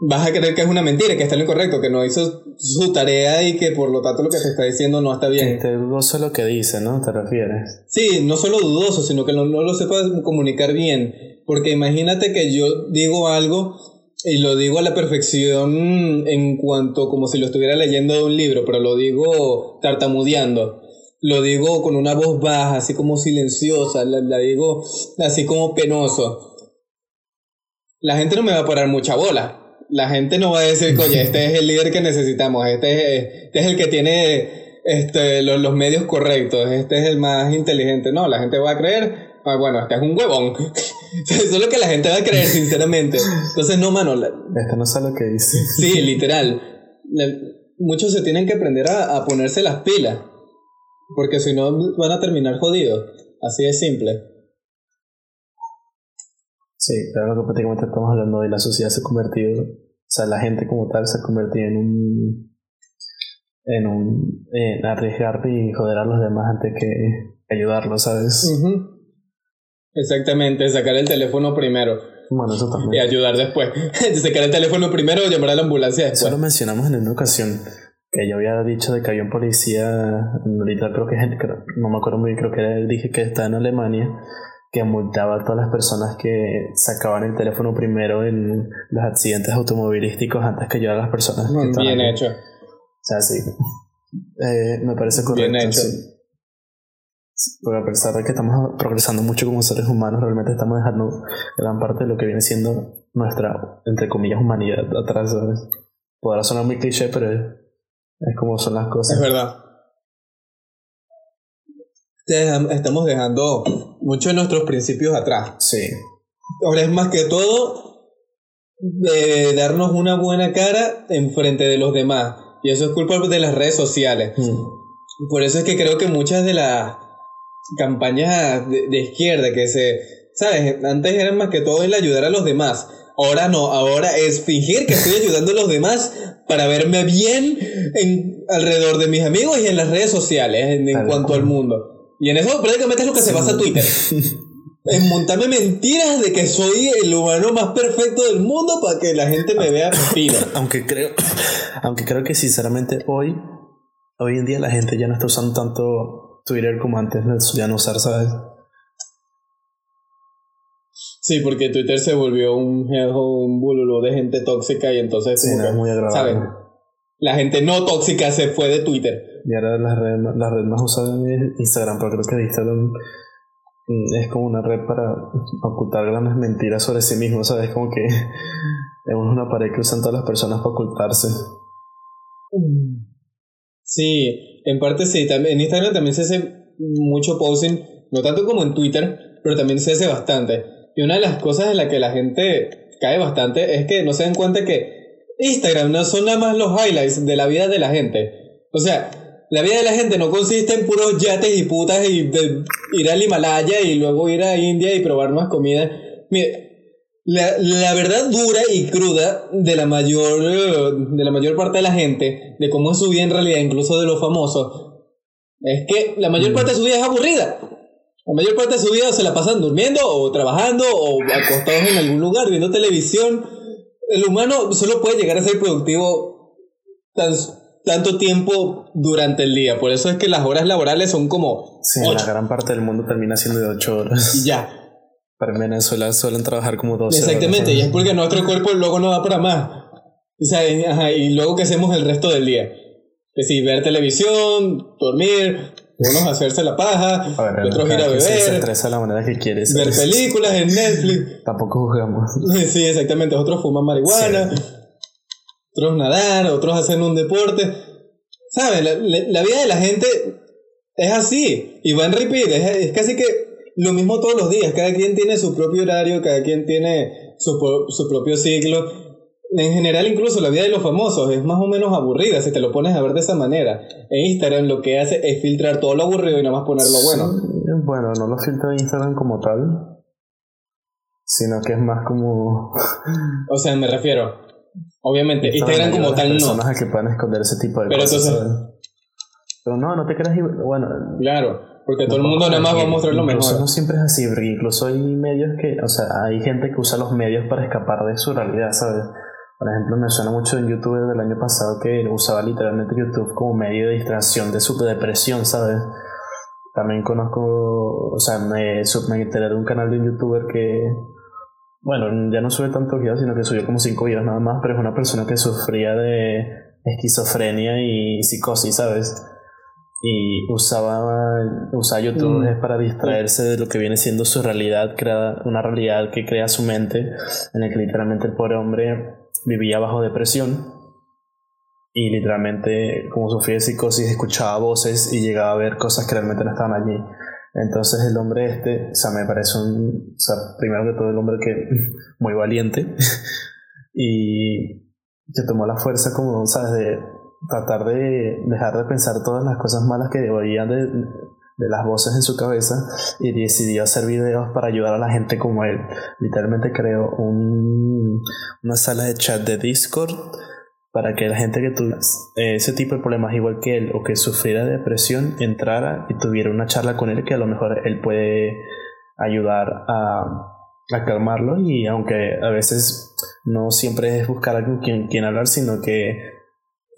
[SPEAKER 2] vas a creer que es una mentira, que está en lo correcto, que no hizo su tarea y que por lo tanto lo que te está diciendo no está bien.
[SPEAKER 3] esté dudoso lo que dice, ¿no? ¿Te refieres?
[SPEAKER 2] Sí, no solo dudoso, sino que no, no lo sepa comunicar bien. Porque imagínate que yo digo algo y lo digo a la perfección en cuanto como si lo estuviera leyendo de un libro, pero lo digo tartamudeando. Lo digo con una voz baja, así como silenciosa, la, la digo así como penoso. La gente no me va a parar mucha bola. La gente no va a decir, oye, [LAUGHS] este es el líder que necesitamos, este es, este es el que tiene este, los, los medios correctos, este es el más inteligente. No, la gente va a creer, ah, bueno, este es un huevón. [LAUGHS] Eso es lo que la gente va a creer, sinceramente. Entonces, no, mano, la-
[SPEAKER 3] Este no sabe lo que dice.
[SPEAKER 2] sí, literal. La- muchos se tienen que aprender a, a ponerse las pilas, porque si no van a terminar jodidos. Así de simple.
[SPEAKER 3] Sí, claro, que prácticamente estamos hablando de la sociedad se ha convertido, o sea, la gente como tal se ha convertido en un, en un, en arriesgarte y joder a los demás antes que ayudarlos, ¿sabes?
[SPEAKER 2] Ujú. Exactamente, sacar el teléfono primero
[SPEAKER 3] Bueno, eso
[SPEAKER 2] y
[SPEAKER 3] también.
[SPEAKER 2] ayudar después. [LAUGHS] sacar el teléfono primero y llamar a la ambulancia
[SPEAKER 3] Eso
[SPEAKER 2] después.
[SPEAKER 3] lo mencionamos en una ocasión, que yo había dicho de que había un policía, ahorita creo que no me acuerdo muy bien, creo que era- dije que está en Alemania, que multaba a todas las personas que sacaban el teléfono primero en los accidentes automovilísticos antes que ayudar a las personas. que
[SPEAKER 2] Bien
[SPEAKER 3] ahí.
[SPEAKER 2] hecho.
[SPEAKER 3] O sea, sí. [LAUGHS] Eh, me parece correcto.
[SPEAKER 2] Bien hecho.
[SPEAKER 3] sí. Porque a pesar de que estamos progresando mucho como seres humanos, realmente estamos dejando gran parte de lo que viene siendo nuestra, entre comillas, humanidad atrás. ¿sabes? Podrá sonar muy cliché, pero es, es como son las cosas.
[SPEAKER 2] Es verdad. Estamos dejando muchos de nuestros principios atrás.
[SPEAKER 3] Sí.
[SPEAKER 2] Ahora es más que todo de darnos una buena cara en frente de los demás. Y eso es culpa de las redes sociales.
[SPEAKER 3] Mm.
[SPEAKER 2] Por eso es que creo que muchas de las campañas de, de izquierda que se, ¿sabes? Antes era más que todo el ayudar a los demás. Ahora no, ahora es fingir que estoy ayudando a los demás para verme bien en, alrededor de mis amigos y en las redes sociales, en, cuanto al mundo. Y en eso prácticamente es lo que se basa Twitter. [LAUGHS] En montarme mentiras de que soy el humano más perfecto del mundo para que la gente me vea fino. [LAUGHS]
[SPEAKER 3] Aunque creo, aunque creo que sinceramente hoy, hoy en día la gente ya no está usando tanto Twitter como antes lo solían usar, ¿sabes?
[SPEAKER 2] Sí, porque Twitter se volvió un, un bululo de gente tóxica y entonces
[SPEAKER 3] Sí,
[SPEAKER 2] como
[SPEAKER 3] no
[SPEAKER 2] que,
[SPEAKER 3] es muy agradable.
[SPEAKER 2] ¿saben? La gente no tóxica se fue de Twitter.
[SPEAKER 3] Y ahora la red, la red más usada es Instagram, pero creo que Instagram mm, es como una red para ocultar grandes mentiras sobre sí mismo, ¿sabes? Como que [LAUGHS] es una pared que usan todas las personas para ocultarse.
[SPEAKER 2] Sí, en parte sí. También, en Instagram también se hace mucho posting, no tanto como en Twitter, pero también se hace bastante. Y una de las cosas en la que la gente cae bastante es que no se dan cuenta que Instagram no son nada más los highlights de la vida de la gente. O sea, la vida de la gente no consiste en puros yates y putas y de ir al Himalaya y luego ir a India y probar más comida. Mire, la, la verdad dura y cruda de la mayor de la mayor parte de la gente, de cómo es su vida en realidad, incluso de los famosos, es que la mayor parte de su vida es aburrida. La mayor parte de su vida se la pasan durmiendo o trabajando o acostados en algún lugar viendo televisión. El humano solo puede llegar a ser productivo tan, tanto tiempo durante el día. Por eso es que las horas laborales son como
[SPEAKER 3] Sí,
[SPEAKER 2] ocho
[SPEAKER 3] la gran parte del mundo termina siendo de 8 horas.
[SPEAKER 2] y ya.
[SPEAKER 3] Pero en Venezuela suelen trabajar como 12
[SPEAKER 2] Exactamente, y es porque nuestro cuerpo luego no da para más. O sea, ajá, y luego que hacemos el resto del día. Que si ver televisión, dormir, unos hacerse la paja,
[SPEAKER 3] A ver,
[SPEAKER 2] otros ir a
[SPEAKER 3] se
[SPEAKER 2] beber,
[SPEAKER 3] estresa la manera que
[SPEAKER 2] ver
[SPEAKER 3] ¿sabes?
[SPEAKER 2] películas en Netflix. [LAUGHS]
[SPEAKER 3] Tampoco juzgamos. [LAUGHS]
[SPEAKER 2] Sí, exactamente. Otros fuman marihuana, otros nadar, otros hacen un deporte. ¿Saben? La, la- la vida de la gente es así. Y va en repeat. Es, es casi que lo mismo todos los días. Cada quien tiene su propio horario, cada quien tiene su, su propio ciclo. En general, incluso la vida de los famosos es más o menos aburrida si te lo pones a ver de esa manera. En Instagram lo que hace es filtrar todo lo aburrido y nada más poner lo bueno.
[SPEAKER 3] Sí, Bueno, no lo filtra Instagram como tal, sino que es más como
[SPEAKER 2] O sea, me refiero. Obviamente, Instagram como tal no.
[SPEAKER 3] personas a que puedan esconder ese tipo de
[SPEAKER 2] Pero
[SPEAKER 3] cosas. Pero no, no te creas. Bueno,
[SPEAKER 2] Claro, porque todo el mundo nada más va a mostrar lo mejor.
[SPEAKER 3] no siempre es así, porque incluso hay medios que, o sea, hay gente que usa los medios para escapar de su realidad, ¿sabes? Por ejemplo, me suena mucho un youtuber del año pasado que usaba literalmente YouTube como medio de distracción de su depresión, ¿sabes? También conozco, o sea, me, me enteré de un canal de un youtuber que, bueno, ya no sube tantos videos, sino que subió como cinco videos nada más, pero es una persona que sufría de esquizofrenia y psicosis, ¿sabes? Y usaba, usaba YouTube
[SPEAKER 2] Mm.
[SPEAKER 3] es para distraerse de lo que viene siendo su realidad, crea, una realidad que crea su mente, en la que literalmente el pobre hombre vivía bajo depresión y literalmente como sufría de psicosis escuchaba voces y llegaba a ver cosas que realmente no estaban allí. Entonces el hombre este, o sea, me parece un, o sea, primero que todo el hombre que [LAUGHS] muy valiente [LAUGHS] y que tomó la fuerza como, sabes, de tratar de dejar de pensar todas las cosas malas que oían de, de las voces en su cabeza y decidió hacer videos para ayudar a la gente como él. Literalmente creó un, una sala de chat de Discord para que la gente que tuviera ese tipo de problemas igual que él o que sufriera de depresión entrara y tuviera una charla con él que a lo mejor él puede ayudar a, a calmarlo y aunque a veces no siempre es buscar a alguien quien hablar sino que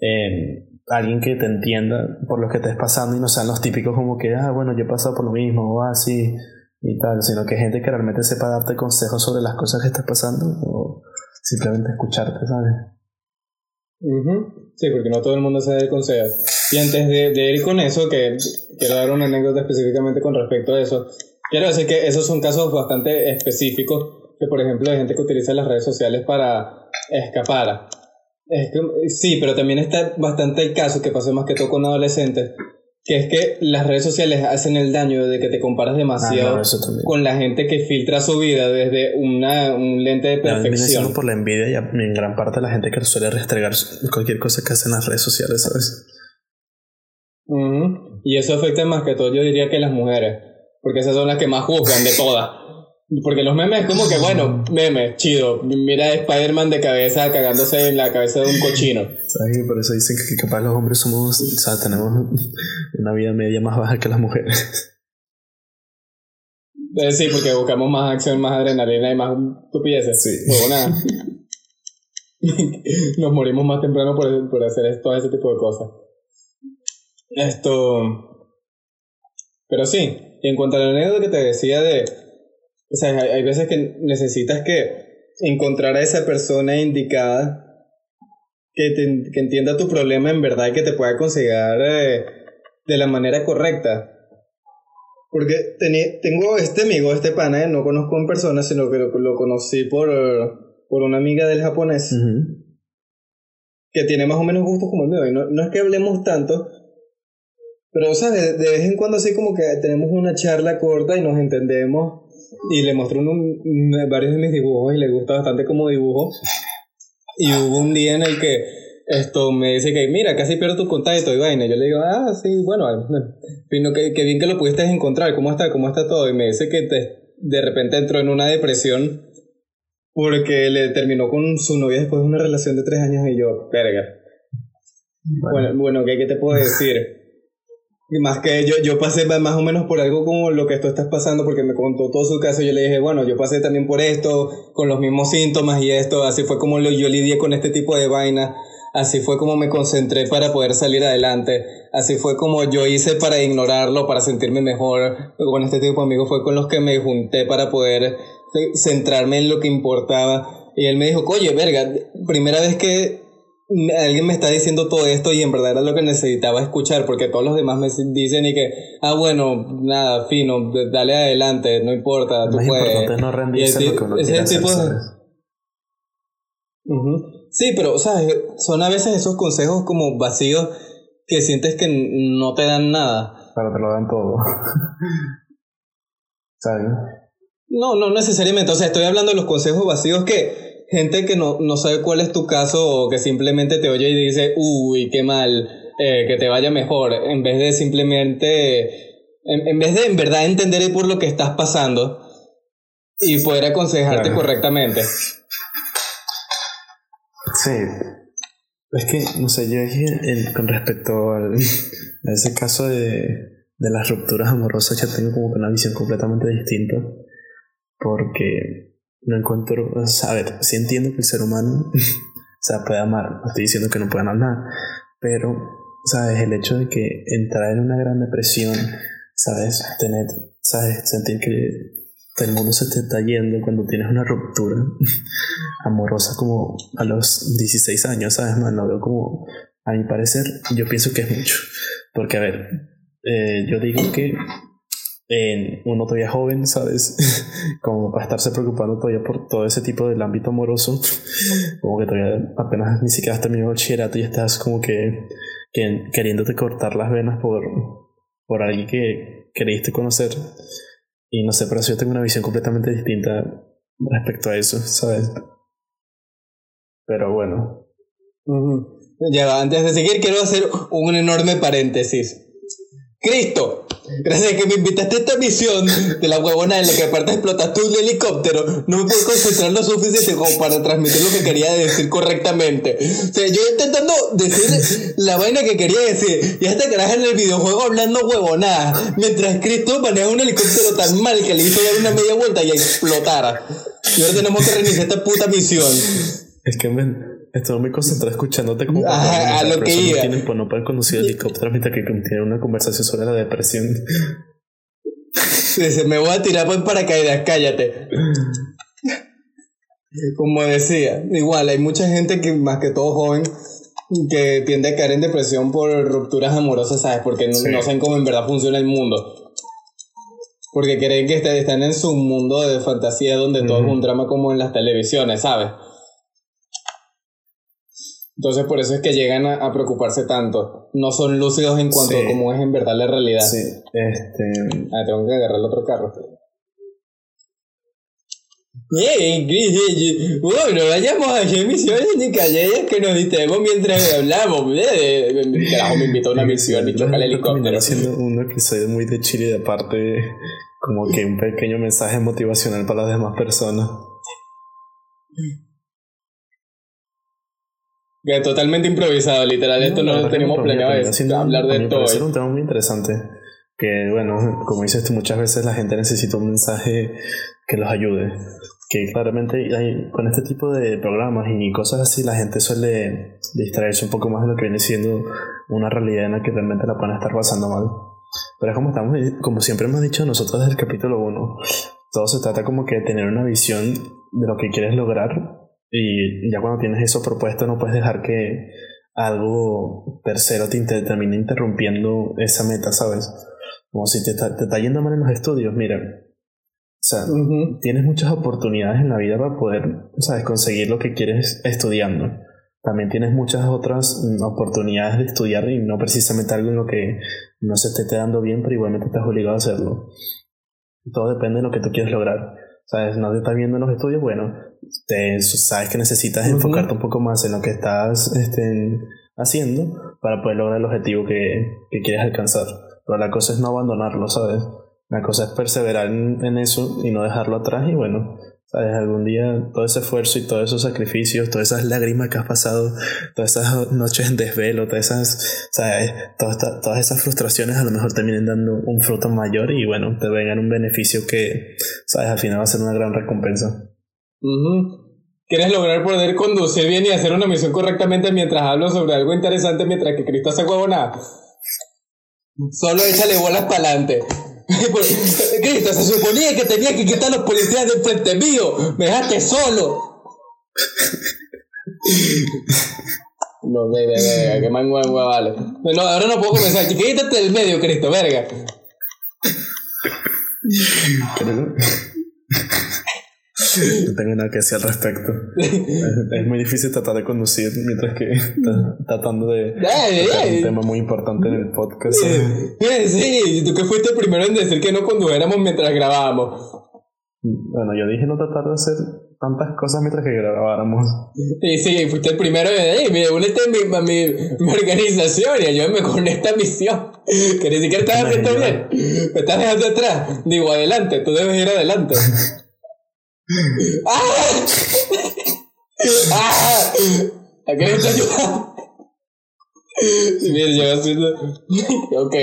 [SPEAKER 3] eh, alguien que te entienda por lo que estés pasando y no sean los típicos como que ah bueno yo he pasado por lo mismo o así y tal sino que gente que realmente sepa darte consejos sobre las cosas que estás pasando o simplemente escucharte sabes
[SPEAKER 2] Ujú. Sí, porque no todo el mundo se da el consejo. Y antes de, de ir con eso, que quiero dar una anécdota específicamente con respecto a eso, quiero decir que esos son casos bastante específicos, que por ejemplo hay gente que utiliza las redes sociales para escapar. Es que- sí, pero también está bastante el caso que pasó más que todo con adolescentes, que es que las redes sociales hacen el daño de que te comparas
[SPEAKER 3] Ah,
[SPEAKER 2] demasiado con la gente que filtra su vida desde una, un lente de perfección.
[SPEAKER 3] por la envidia y en gran parte la gente que suele restregar cualquier cosa que hace en las redes sociales, ¿sabes?
[SPEAKER 2] Ujú. Y eso afecta más que todo, yo diría que las mujeres, porque esas son las que más juzgan de todas. Porque los memes es como que, bueno, meme, chido. Mira a Spider-Man de cabeza cagándose en la cabeza de un cochino.
[SPEAKER 3] ¿Sabes? Por eso dicen que, capaz los hombres somos, o sea, tenemos una vida media más baja que las mujeres.
[SPEAKER 2] Eh, sí, porque buscamos más acción, más adrenalina y más estupideces.
[SPEAKER 3] Sí.
[SPEAKER 2] Huevona. [LAUGHS] Nos morimos más temprano por, por hacer todo ese tipo de cosas. Esto. Pero sí, y en cuanto a la anécdota que te decía de. O sea, hay, hay veces que necesitas que encontrar a esa persona indicada que, te- que entienda tu problema en verdad y que te pueda aconsejar eh, de la manera correcta. Porque teni- tengo este amigo, este pana, eh, no conozco en persona, sino que lo, lo conocí por, por una amiga del japonés que tiene más o menos gustos como el mío. Y no, no es que hablemos tanto, pero, ¿sabes? De, de vez en cuando así como que tenemos una charla corta y nos entendemos. Y le mostré uno- un- varios de mis dibujos y le gusta bastante como dibujo. Y hubo un día en el que esto me dice que, mira, casi pierdo tu contacto y vaina. Yo le digo, ah, sí, bueno, Pino, que, que bien que lo pudiste encontrar. ¿Cómo está? ¿Cómo está todo? Y me dice que te- de repente entró en una depresión porque le terminó con su novia después de una relación de tres años y yo, verga. Bueno, bueno, ¿qué, qué te puedo decir? Y Más que yo, yo pasé más o menos por algo como lo que tú estás pasando, porque me contó todo su caso. Yo le dije, bueno, yo pasé también por esto, con los mismos síntomas y esto. Así fue como yo lidié con este tipo de vaina. Así fue como me concentré para poder salir adelante. Así fue como yo hice para ignorarlo, para sentirme mejor. Con este tipo de amigos fue con los que me junté para poder eh, centrarme en lo que importaba. Y él me dijo, oye, verga, primera vez que alguien me está diciendo todo esto y en verdad era lo que necesitaba escuchar, porque todos los demás me dicen y que, ah, bueno, nada, fino, dale adelante, no importa, tú
[SPEAKER 3] más
[SPEAKER 2] puedes.
[SPEAKER 3] no rendirse lo que uno
[SPEAKER 2] ese
[SPEAKER 3] hacer,
[SPEAKER 2] tipo. Ujú. Sí, pero, ¿sabes? Son a veces esos consejos como vacíos que sientes que no te dan nada.
[SPEAKER 3] Pero te lo dan todo. [LAUGHS] ¿Sabes?
[SPEAKER 2] No, no necesariamente. O sea, estoy hablando de los consejos vacíos que gente que no, no sabe cuál es tu caso o que simplemente te oye y dice, uy, qué mal, eh, que te vaya mejor, en vez de simplemente, en, en vez de en verdad entender por lo que estás pasando y poder aconsejarte
[SPEAKER 3] Claro.
[SPEAKER 2] correctamente.
[SPEAKER 3] Sí. Es que, no sé, yo dije el- con respecto al, [LAUGHS] a ese caso de, de las rupturas amorosas, ya tengo como que una visión completamente distinta. Porque no encuentro, a ver, sí entiendo que el ser humano, [LAUGHS] o sea, puede amar, no estoy diciendo que no puedan amar, pero, ¿sabes? El hecho de que entrar en una gran depresión, ¿sabes? Tener, ¿sabes? Sentir que el mundo se te está yendo cuando tienes una ruptura [LAUGHS] amorosa como a los 16 años, ¿sabes? Man, veo como, a mi parecer, yo pienso que es mucho. Porque, a ver, eh, yo digo que eh, uno todavía joven, ¿sabes? [LAUGHS] como para estarse preocupando todavía por todo ese tipo del ámbito amoroso, como que todavía apenas ni siquiera has terminado el bachillerato y estás como que, que queriéndote cortar las venas por, por alguien que creíste conocer. Y no sé, pero yo tengo una visión completamente distinta respecto a eso, ¿sabes? Pero bueno.
[SPEAKER 2] Ya antes de seguir quiero hacer un enorme paréntesis. Cristo, gracias a que me invitaste a esta misión de la huevona en la que aparte explotaste un helicóptero, no me puedo concentrar lo suficiente como para transmitir lo que quería decir correctamente. O sea, yo intentando decir la vaina que quería decir, y esta caraja en el videojuego hablando huevonadas, mientras Cristo maneja un helicóptero tan mal que le hizo dar una media vuelta y explotara. Y ahora tenemos que reiniciar esta puta misión.
[SPEAKER 3] Es que men, estoy muy concentrado escuchándote como poder
[SPEAKER 2] a lo que iba.
[SPEAKER 3] tienen, no pueden conducir helicópteros mientras que tienen una conversación sobre la depresión.
[SPEAKER 2] Dice, [LAUGHS] me voy a tirar por paracaídas, cállate. Como decía, igual hay mucha gente que, más que todo joven, que tiende a caer en depresión por rupturas amorosas, ¿sabes? Porque no,
[SPEAKER 3] Sí.
[SPEAKER 2] no saben cómo en verdad funciona el mundo. Porque creen que está- están en su mundo de fantasía donde todo es un drama como en las televisiones, ¿sabes? Entonces por eso es que llegan a, a preocuparse tanto. No son lúcidos en cuanto
[SPEAKER 3] Sí.
[SPEAKER 2] a cómo es en verdad la realidad.
[SPEAKER 3] Sí, este.
[SPEAKER 2] Ah, tengo que agarrar el otro carro. Bueno, vayamos a hacer misiones ni calles que nos distraemos mientras hablamos. Carajo, me invitó a una misión y choca el helicóptero.
[SPEAKER 3] Haciendo un episodio muy de chile y de aparte, como que un pequeño mensaje motivacional para las demás personas.
[SPEAKER 2] Totalmente improvisado, literal. Esto no, lo teníamos planeado es
[SPEAKER 3] siendo-
[SPEAKER 2] hablar de
[SPEAKER 3] parece
[SPEAKER 2] hoy.
[SPEAKER 3] un tema muy interesante. Que bueno, como dices tú, muchas veces la gente necesita un mensaje que los ayude. Que claramente hay, con este tipo de programas y cosas así, la gente suele distraerse un poco más de lo que viene siendo una realidad en la que realmente la pueden estar pasando mal. Pero es como estamos, como siempre hemos dicho nosotros desde el capítulo 1, todo se trata como que de tener una visión de lo que quieres lograr y ya cuando tienes eso propuesto no puedes dejar que algo tercero te inter- termine interrumpiendo esa meta, ¿sabes? Como si te está, te está yendo mal en los estudios, mira. O sea, tienes muchas oportunidades en la vida para poder, ¿sabes? Conseguir lo que quieres estudiando. También tienes muchas otras oportunidades de estudiar y no precisamente algo en lo que no se te esté dando bien, pero igualmente estás obligado a hacerlo. Todo depende de lo que tú quieres lograr. ¿Sabes? No te estás viendo en los estudios, bueno, te, sabes que necesitas enfocarte un poco más en lo que estás este, haciendo para poder lograr el objetivo que, que quieres alcanzar. Pero la cosa es no abandonarlo, ¿sabes? La cosa es perseverar en, en eso y no dejarlo atrás y bueno, ¿sabes? Algún día todo ese esfuerzo y todos esos sacrificios, todas esas lágrimas que has pasado, todas esas noches en desvelo, todas esas, ¿sabes? Todas, todas esas frustraciones a lo mejor terminen dando un fruto mayor y bueno, te vengan un beneficio que, ¿sabes? Al final va a ser una gran recompensa.
[SPEAKER 2] Ujú. ¿Quieres lograr poder conducir bien y hacer una misión correctamente mientras hablo sobre algo interesante mientras que Cristo hace huevonada? Solo échale bolas para adelante. [LAUGHS] Cristo, se suponía que tenía que quitar a los policías del frente mío. Me dejaste solo. No, ve, ve, ve, que mango vale. No, ahora no puedo comenzar. Quítate del medio, Cristo, verga. [LAUGHS]
[SPEAKER 3] No tengo nada que decir al respecto. Es, muy difícil tratar de conducir mientras que tratando de
[SPEAKER 2] ay.
[SPEAKER 3] un tema muy importante en el podcast.
[SPEAKER 2] Eh, Sí, tú que fuiste el primero en decir que no condujéramos mientras grabábamos.
[SPEAKER 3] Bueno, yo dije no tratar de hacer tantas cosas mientras que grabáramos.
[SPEAKER 2] Sí, sí, fuiste el primero en decir, hey, mire, únete a mi, mi, mi organización y ayúdame con esta misión. Que ni siquiera estás haciendo bien. Me estás dejando atrás. Digo, adelante, tú debes ir adelante. [LAUGHS] [LAUGHS] ¡Ah! ¡Ah! ¿A qué le está ayudando? Mira, yo haciendo. Ok.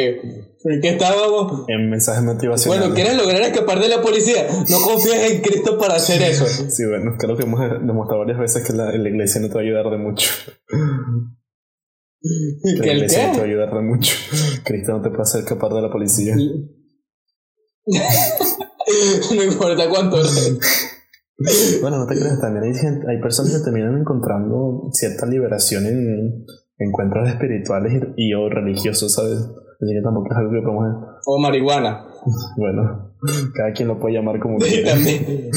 [SPEAKER 2] ¿En qué estábamos?
[SPEAKER 3] En mensajes motivacionales.
[SPEAKER 2] Bueno, ¿quieres lograr escapar de la policía? No confíes en Cristo para hacer eso.
[SPEAKER 3] Sí, bueno, creo que hemos demostrado varias veces que la, la iglesia no te va a ayudar de mucho. La
[SPEAKER 2] ¿Que el
[SPEAKER 3] iglesia no te va a ayudar de mucho. Cristo no te puede hacer escapar de la policía. [LAUGHS]
[SPEAKER 2] no importa cuánto. [LAUGHS]
[SPEAKER 3] Bueno, no te creas, también hay, gente- hay personas que terminan encontrando cierta liberación en encuentros espirituales y, y o religiosos, ¿sabes? Así que tampoco es algo que podemos...
[SPEAKER 2] O marihuana.
[SPEAKER 3] Bueno, cada quien lo puede llamar como
[SPEAKER 2] Sí, [LAUGHS]
[SPEAKER 3] quiera.
[SPEAKER 2] también.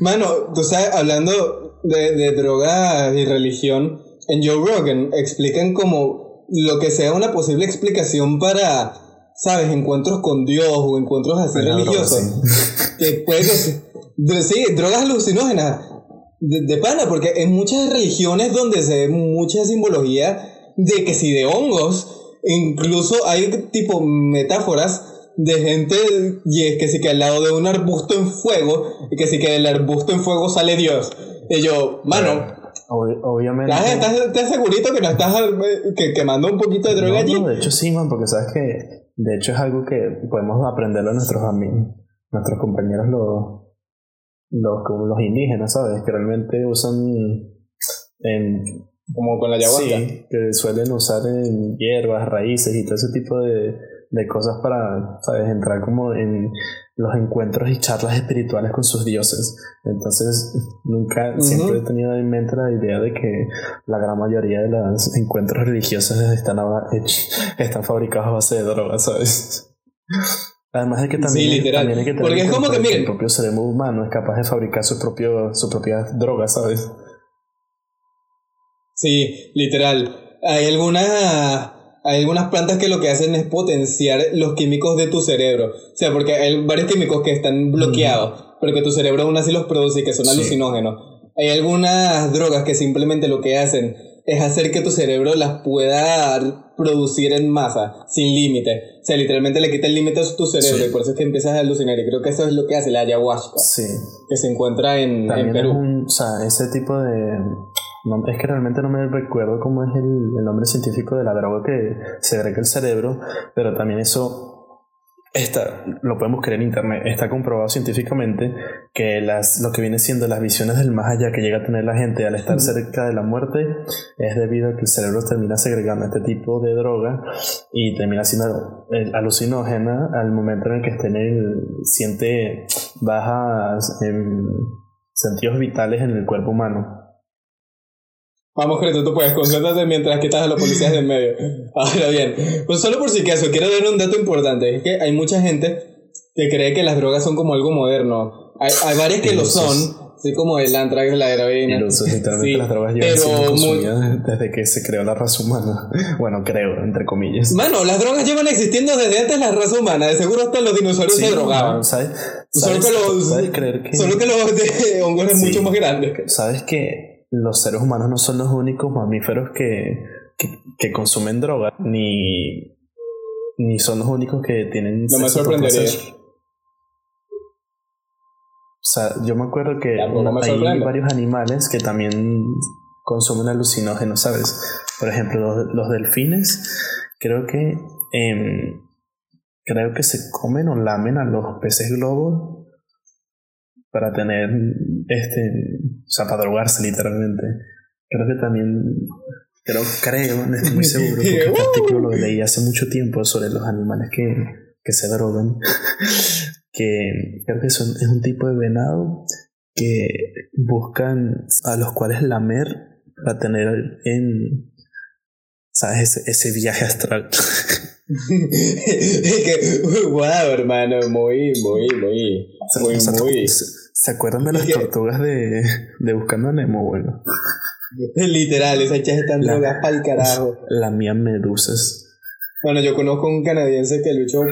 [SPEAKER 2] Mano, tú sabes, hablando de, de drogas y religión, en Joe Rogan explican como lo que sea una posible explicación para, ¿sabes? Encuentros con Dios o encuentros así religiosos. que puede que sí, drogas alucinógenas de, de pana, porque en muchas religiones donde se ve mucha simbología de que si de hongos, incluso hay tipo metáforas de gente y es que si que al lado de un arbusto en fuego y que si que del arbusto en fuego sale Dios. Y yo, mano,
[SPEAKER 3] Ob- obviamente...
[SPEAKER 2] ¿estás, estás, segurito que no estás eh, que, quemando un poquito de droga
[SPEAKER 3] No,
[SPEAKER 2] allí?
[SPEAKER 3] no, de hecho sí, man, porque sabes que de hecho es algo que podemos aprenderlo a nuestros amigos, nuestros compañeros los, los, como los indígenas, ¿sabes? Que realmente usan en,
[SPEAKER 2] Como con la ayahuasca.
[SPEAKER 3] sí, que suelen usar en hierbas, raíces y todo ese tipo de, de cosas para, ¿sabes? Entrar como en los encuentros y charlas espirituales con sus dioses. Entonces, nunca, siempre he tenido en mente la idea de que la gran mayoría de los encuentros religiosos están, [LAUGHS] están fabricados a base de drogas, ¿sabes? Además de que también,
[SPEAKER 2] Sí, literal.
[SPEAKER 3] también hay que tener
[SPEAKER 2] Porque es como que,
[SPEAKER 3] el propio cerebro humano es capaz de fabricar su, propio, su propia droga, ¿sabes?
[SPEAKER 2] Sí, literal. Hay algunas, hay algunas plantas que lo que hacen es potenciar los químicos de tu cerebro. O sea, porque hay varios químicos que están bloqueados. pero que tu cerebro aún así los produce y que son alucinógenos. Hay algunas drogas que simplemente lo que hacen es hacer que tu cerebro las pueda producir en masa, sin límite. O sea, literalmente le quita el límite a tu cerebro y por eso es que empiezas a alucinar. Y creo que eso es lo que hace la ayahuasca.
[SPEAKER 3] Sí.
[SPEAKER 2] Que se encuentra en, en Perú.
[SPEAKER 3] o sea, ese tipo de... es que realmente no me recuerdo cómo es el, el nombre científico de la droga que se agrega el cerebro, pero también eso Está, lo podemos creer en internet, está comprobado científicamente que las, lo que viene siendo las visiones del más allá que llega a tener la gente al estar cerca de la muerte es debido a que el cerebro termina segregando este tipo de droga y termina siendo alucinógena al momento en el que esté en el, siente bajas en sentidos vitales en el cuerpo humano.
[SPEAKER 2] Vamos, Creto, tú puedes, concéntrate mientras quitas a los policías del medio. Ahora bien, pues solo por si acaso, quiero dar un dato importante. Es que hay mucha gente que cree que las drogas son como algo moderno. Hay, hay varias que lo son, así como el antrax, la heroína.
[SPEAKER 3] Ilusos, literalmente las drogas llevan siendo consumidas desde que se creó la raza humana. [LAUGHS] Bueno, creo, entre comillas.
[SPEAKER 2] Mano, las drogas llevan existiendo desde antes la raza humana. De seguro hasta los dinosaurios se drogaban.
[SPEAKER 3] ¿sabes?
[SPEAKER 2] Solo que los,
[SPEAKER 3] creer que...
[SPEAKER 2] solo que los de hongos es mucho más grandes.
[SPEAKER 3] ¿Sabes que los seres humanos no son los únicos mamíferos que, que, consumen drogas, ni, ni son los únicos que tienen...
[SPEAKER 2] No me sorprendería.
[SPEAKER 3] O sea, yo me acuerdo que hay varios animales que también consumen alucinógenos, ¿sabes? Por ejemplo, los, los delfines, creo que eh, creo que se comen o lamen a los peces globos para tener, este, o sea, para drogarse literalmente. Creo que también, creo, creo, no estoy muy seguro, porque este artículo lo leí hace mucho tiempo sobre los animales que, que se drogan, que creo que son, es un tipo de venado que buscan a los cuales lamer para tener en, ¿sabes? Ese, ese viaje astral. [LAUGHS]
[SPEAKER 2] que, wow, hermano, muy, muy, muy, muy, muy.
[SPEAKER 3] ¿Se acuerdan de las tortugas de, de Buscando a Nemo? Bueno. [LAUGHS]
[SPEAKER 2] Literal, esas chas están drogas para el carajo.
[SPEAKER 3] La mía medusas.
[SPEAKER 2] Bueno, yo conozco un canadiense que luchó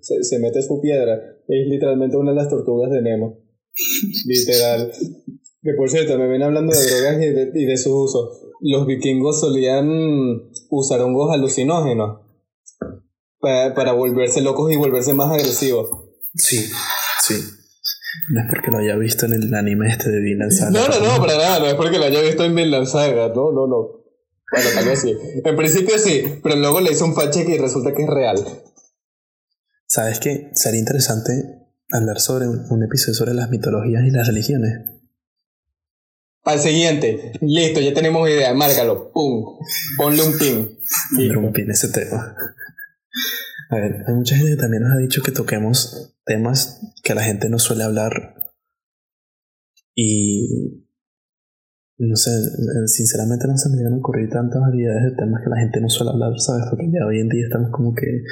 [SPEAKER 2] se, se, mete su piedra. Es literalmente una de las tortugas de Nemo. [LAUGHS] Literal. Que por cierto, me ven hablando de drogas y de, y de su uso. Los vikingos solían usar hongos alucinógenos para, para volverse locos y volverse más agresivos.
[SPEAKER 3] Sí, sí. No es porque lo haya visto en el anime este de Vinland Saga.
[SPEAKER 2] No, no, no, para nada, no es porque lo haya visto en Vinland Saga, no, no, no. Bueno, tal vez sí. En principio sí, pero luego le hizo un check y resulta que es real.
[SPEAKER 3] ¿Sabes qué? Sería interesante hablar sobre un, episodio sobre las mitologías y las religiones.
[SPEAKER 2] Al siguiente. Listo, ya tenemos idea. Márcalo. Pum. Ponle un pin.
[SPEAKER 3] Ponle un pin ese tema. A ver, hay mucha gente que también nos ha dicho que toquemos temas que la gente no suele hablar y no sé, sinceramente no se me van a ocurrir tantas variedades de temas que la gente no suele hablar, ¿sabes? Porque ya hoy en día estamos como que,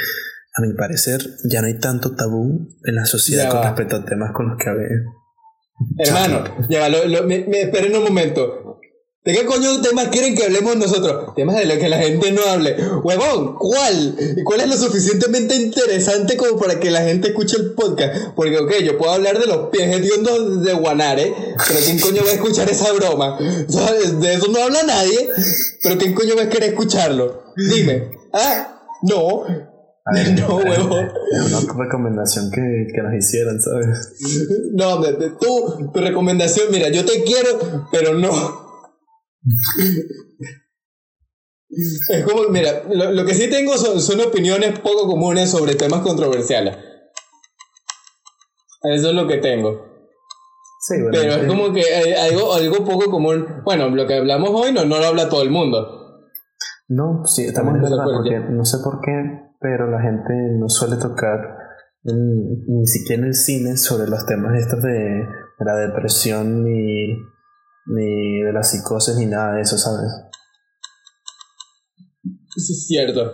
[SPEAKER 3] a mi parecer, ya no hay tanto tabú en la sociedad con respecto a temas con los que haber.
[SPEAKER 2] Hermano, ya, lo, me, me, esperen un momento. ¿De qué coño temas quieren que hablemos nosotros? Temas de los que la gente no hable. Huevón, ¿cuál? ¿Y cuál es lo suficientemente interesante como para que la gente escuche el podcast? Porque, ok, yo puedo hablar de los pies hediondos de Guanare, pero ¿quién coño va a escuchar esa broma? De eso no habla nadie, pero ¿quién coño va a querer escucharlo? Dime. Ah, no. [LAUGHS] no, huevón.
[SPEAKER 3] Es una recomendación que, que nos hicieran, ¿sabes?
[SPEAKER 2] No, tú, tu recomendación, mira, yo te quiero, pero no es como, mira, lo, que sí tengo son, opiniones poco comunes sobre temas controversiales. Eso es lo que tengo. Pero es como que algo, algo poco común. Bueno, lo que hablamos hoy no, no lo habla todo el mundo.
[SPEAKER 3] No, sí, estamos de acuerdo. Porque no sé por qué, pero la gente no suele tocar ni siquiera en el cine sobre los temas estos de la depresión y ni de la psicosis, ni nada de eso, ¿sabes?
[SPEAKER 2] Eso es cierto.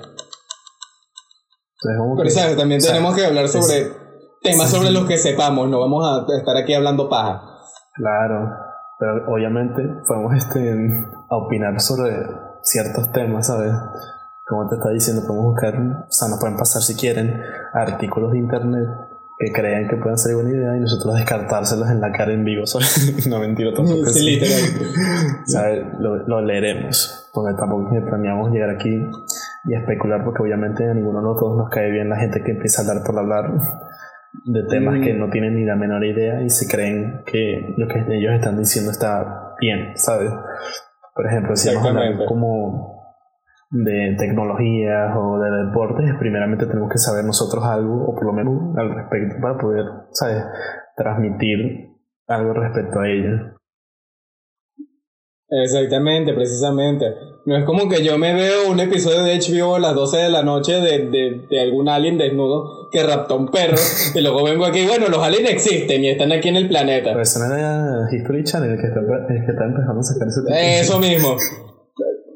[SPEAKER 2] Pero, ¿sabes? También tenemos que hablar sobre temas sobre los que sepamos, no vamos a estar aquí hablando paja.
[SPEAKER 3] Claro, pero obviamente podemos este, opinar sobre ciertos temas, ¿sabes? Como te está diciendo, podemos buscar, o sea, nos pueden pasar si quieren artículos de internet que crean que pueden ser buena idea y nosotros descartárselos en la cara en vivo. [LAUGHS] no mentira tampoco.
[SPEAKER 2] Sí,
[SPEAKER 3] así.
[SPEAKER 2] literal. [LAUGHS]
[SPEAKER 3] ¿Sabes? Lo, lo leeremos. Porque tampoco es que planeamos llegar aquí y especular, porque obviamente a ninguno de nosotros nos cae bien la gente que empieza a hablar por hablar de temas
[SPEAKER 2] Mm.
[SPEAKER 3] que no tienen ni la menor idea y se creen que lo que ellos están diciendo está bien, ¿sabes? Por ejemplo, si vamos a hablar como de tecnologías o de deportes, primeramente tenemos que saber nosotros algo, o por lo menos al respecto, para poder, ¿sabes?, transmitir algo respecto a ello.
[SPEAKER 2] Exactamente, precisamente. No es como que yo me veo un episodio de HBO a las 12 de la noche de, de, de algún alien desnudo que raptó a un perro [LAUGHS] y luego vengo aquí, bueno, los aliens existen y están aquí en el planeta.
[SPEAKER 3] Pero eso no era History Channel que está, el que está empezando a sacar ese tipo
[SPEAKER 2] Eso mismo. [LAUGHS]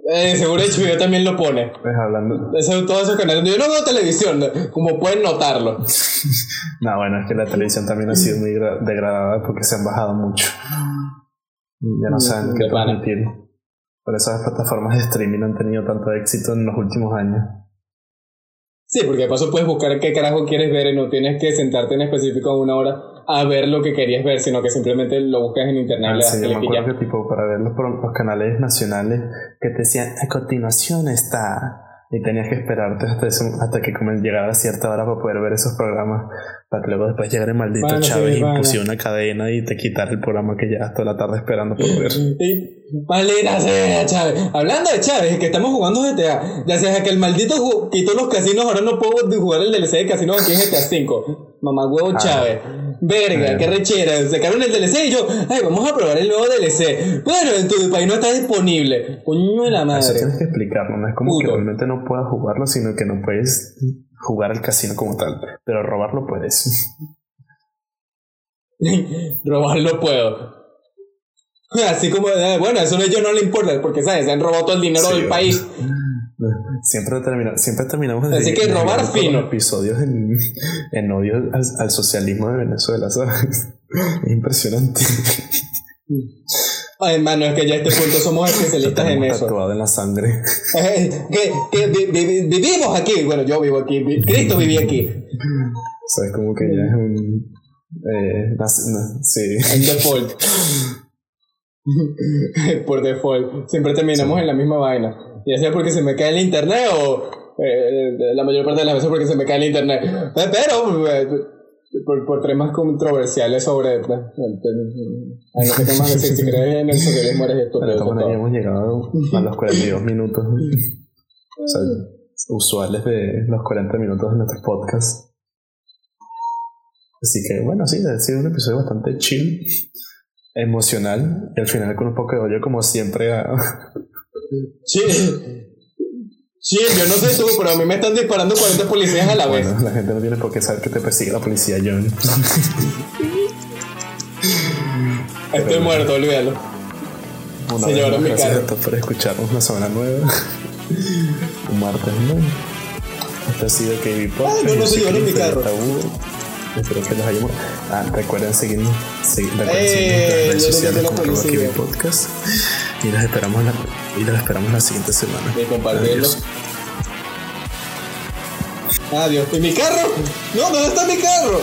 [SPEAKER 2] Eh, seguro HBO también lo pone.
[SPEAKER 3] Pues hablando.
[SPEAKER 2] Eso, todos esos canales. Yo no veo televisión, como pueden notarlo. [LAUGHS]
[SPEAKER 3] No, bueno, es que la televisión también ha sido muy gra- degradada porque se han bajado mucho. Ya no saben
[SPEAKER 2] De
[SPEAKER 3] qué transmitir. Por eso las plataformas de streaming han tenido tanto éxito en los últimos años.
[SPEAKER 2] Sí, porque de paso puedes buscar qué carajo quieres ver y no tienes que sentarte en específico a una hora a ver lo que querías ver, sino que simplemente lo buscas en internet y
[SPEAKER 3] Ah, sí, yo me
[SPEAKER 2] y
[SPEAKER 3] acuerdo que tipo para ver los, los canales nacionales que te decían a continuación está y tenías que esperarte hasta, eso- hasta que como llegara a cierta hora para poder ver esos programas para que luego después llegara el maldito
[SPEAKER 2] Bueno, sí,
[SPEAKER 3] Chávez y
[SPEAKER 2] bueno.
[SPEAKER 3] pusiera una cadena y te quitara el programa que ya toda la tarde esperando por ver. [LAUGHS]
[SPEAKER 2] Y, Maldita sea, Chávez. Hablando de Chávez, que estamos jugando GTA. Ya sea que el maldito quitó los casinos, ahora no puedo jugar el DLC de casinos aquí en GTA 5. Mamá huevo
[SPEAKER 3] Ah.
[SPEAKER 2] Chávez. Verga, qué rechera. Sacaron el DLC y yo, ay, vamos a probar el nuevo DLC. Bueno, en tu país no está disponible. Coño de la
[SPEAKER 3] Eso
[SPEAKER 2] madre.
[SPEAKER 3] tienes que explicarlo, no es como que realmente no puedas jugarlo, sino que no puedes jugar al casino como tal, pero robarlo puedes. [LAUGHS]
[SPEAKER 2] Robarlo puedo. Así como, eh, bueno, eso a ellos no le importa, porque, ¿sabes? Se han robado todo el dinero
[SPEAKER 3] Sí,
[SPEAKER 2] del país. [LAUGHS]
[SPEAKER 3] Siempre, termina, siempre terminamos de
[SPEAKER 2] Así que robar fino.
[SPEAKER 3] episodios en, en odio al, al socialismo de Venezuela, ¿sabes? Es impresionante.
[SPEAKER 2] Ay, hermano, es que ya a este punto somos especialistas en eso.
[SPEAKER 3] tatuado en la sangre.
[SPEAKER 2] Eh, que, que vi- vi- vi- vivimos aquí. Bueno, yo vivo aquí. vi- Cristo vivía aquí.
[SPEAKER 3] ¿Sabes? Como que ya es un... Eh, sí.
[SPEAKER 2] En default. [LAUGHS] Por default. Siempre terminamos en la misma vaina. Ya sea porque se me cae el internet o eh, la mayor parte de las veces porque se me cae el internet. Eh, Pero eh, por, por temas controversiales sobre... eh, no sé qué más decir. Si crees en el socialismo eres estúpido. todo.
[SPEAKER 3] hemos llegado a los 42 minutos o sea, usuales de los 40 minutos de nuestro podcast. Así que bueno, sí, ha sido un episodio bastante chill, emocional y al final con un poco de odio como siempre a...
[SPEAKER 2] Sí. Sí, yo no sé tú, pero a mí me están disparando 40 policías a la vez.
[SPEAKER 3] Bueno, la gente no tiene por qué saber que te persigue la policía, John. [LAUGHS]
[SPEAKER 2] Estoy muerto, olvídalo.
[SPEAKER 3] Una
[SPEAKER 2] Se
[SPEAKER 3] vez
[SPEAKER 2] llevaron
[SPEAKER 3] más,
[SPEAKER 2] mi
[SPEAKER 3] gracias
[SPEAKER 2] carro.
[SPEAKER 3] a todos por escucharnos una semana nueva. [LAUGHS] Un martes nuevo. Este ha sido KB Podcast.
[SPEAKER 2] Ah, no, no se mi carro.
[SPEAKER 3] Tabú. Espero que los hayamos. Ah, recuerden seguirnos. segui- recuerden
[SPEAKER 2] Eh,
[SPEAKER 3] seguirnos en las redes sociales como. KB Podcast. Y los esperamos la, y los esperamos la siguiente semana.
[SPEAKER 2] Y compartirlo.
[SPEAKER 3] Adiós.
[SPEAKER 2] Adiós. ¿Y mi carro? No, ¿dónde está mi carro?